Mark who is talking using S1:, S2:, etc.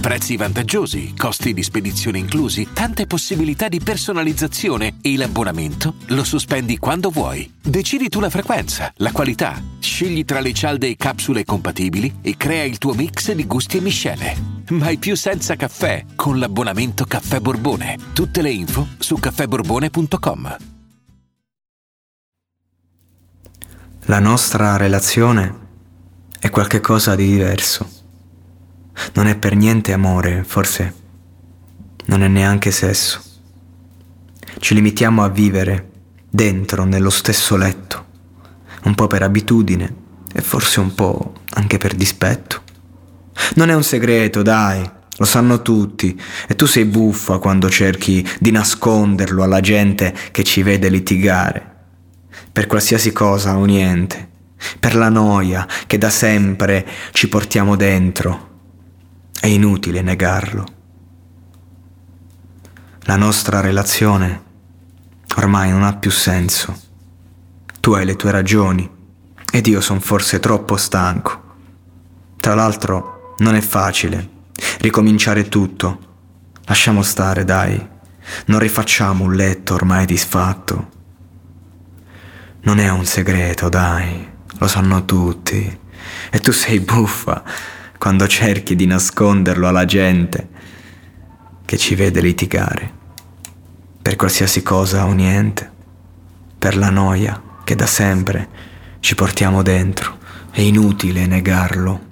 S1: Prezzi vantaggiosi, costi di spedizione inclusi, tante possibilità di personalizzazione e l'abbonamento lo sospendi quando vuoi. Decidi tu la frequenza, la qualità, scegli tra le cialde e capsule compatibili e crea il tuo mix di gusti e miscele. Mai più senza caffè con l'abbonamento Caffè Borbone. Tutte le info su caffèborbone.com.
S2: La nostra relazione è qualcosa di diverso. Non è per niente amore, forse non è neanche sesso. Ci limitiamo a vivere dentro, nello stesso letto, un po' per abitudine e forse un po' anche per dispetto. Non è un segreto, dai, lo sanno tutti e tu sei buffa quando cerchi di nasconderlo alla gente che ci vede litigare per qualsiasi cosa o niente, per la noia che da sempre ci portiamo dentro. È inutile negarlo. La nostra relazione ormai non ha più senso. Tu hai le tue ragioni ed io sono forse troppo stanco. Tra l'altro non è facile ricominciare tutto. Lasciamo stare, dai. Non rifacciamo un letto ormai disfatto. Non è un segreto, dai, lo sanno tutti. E tu sei buffa quando cerchi di nasconderlo alla gente che ci vede litigare. Per qualsiasi cosa o niente. Per la noia che da sempre ci portiamo dentro. È inutile negarlo.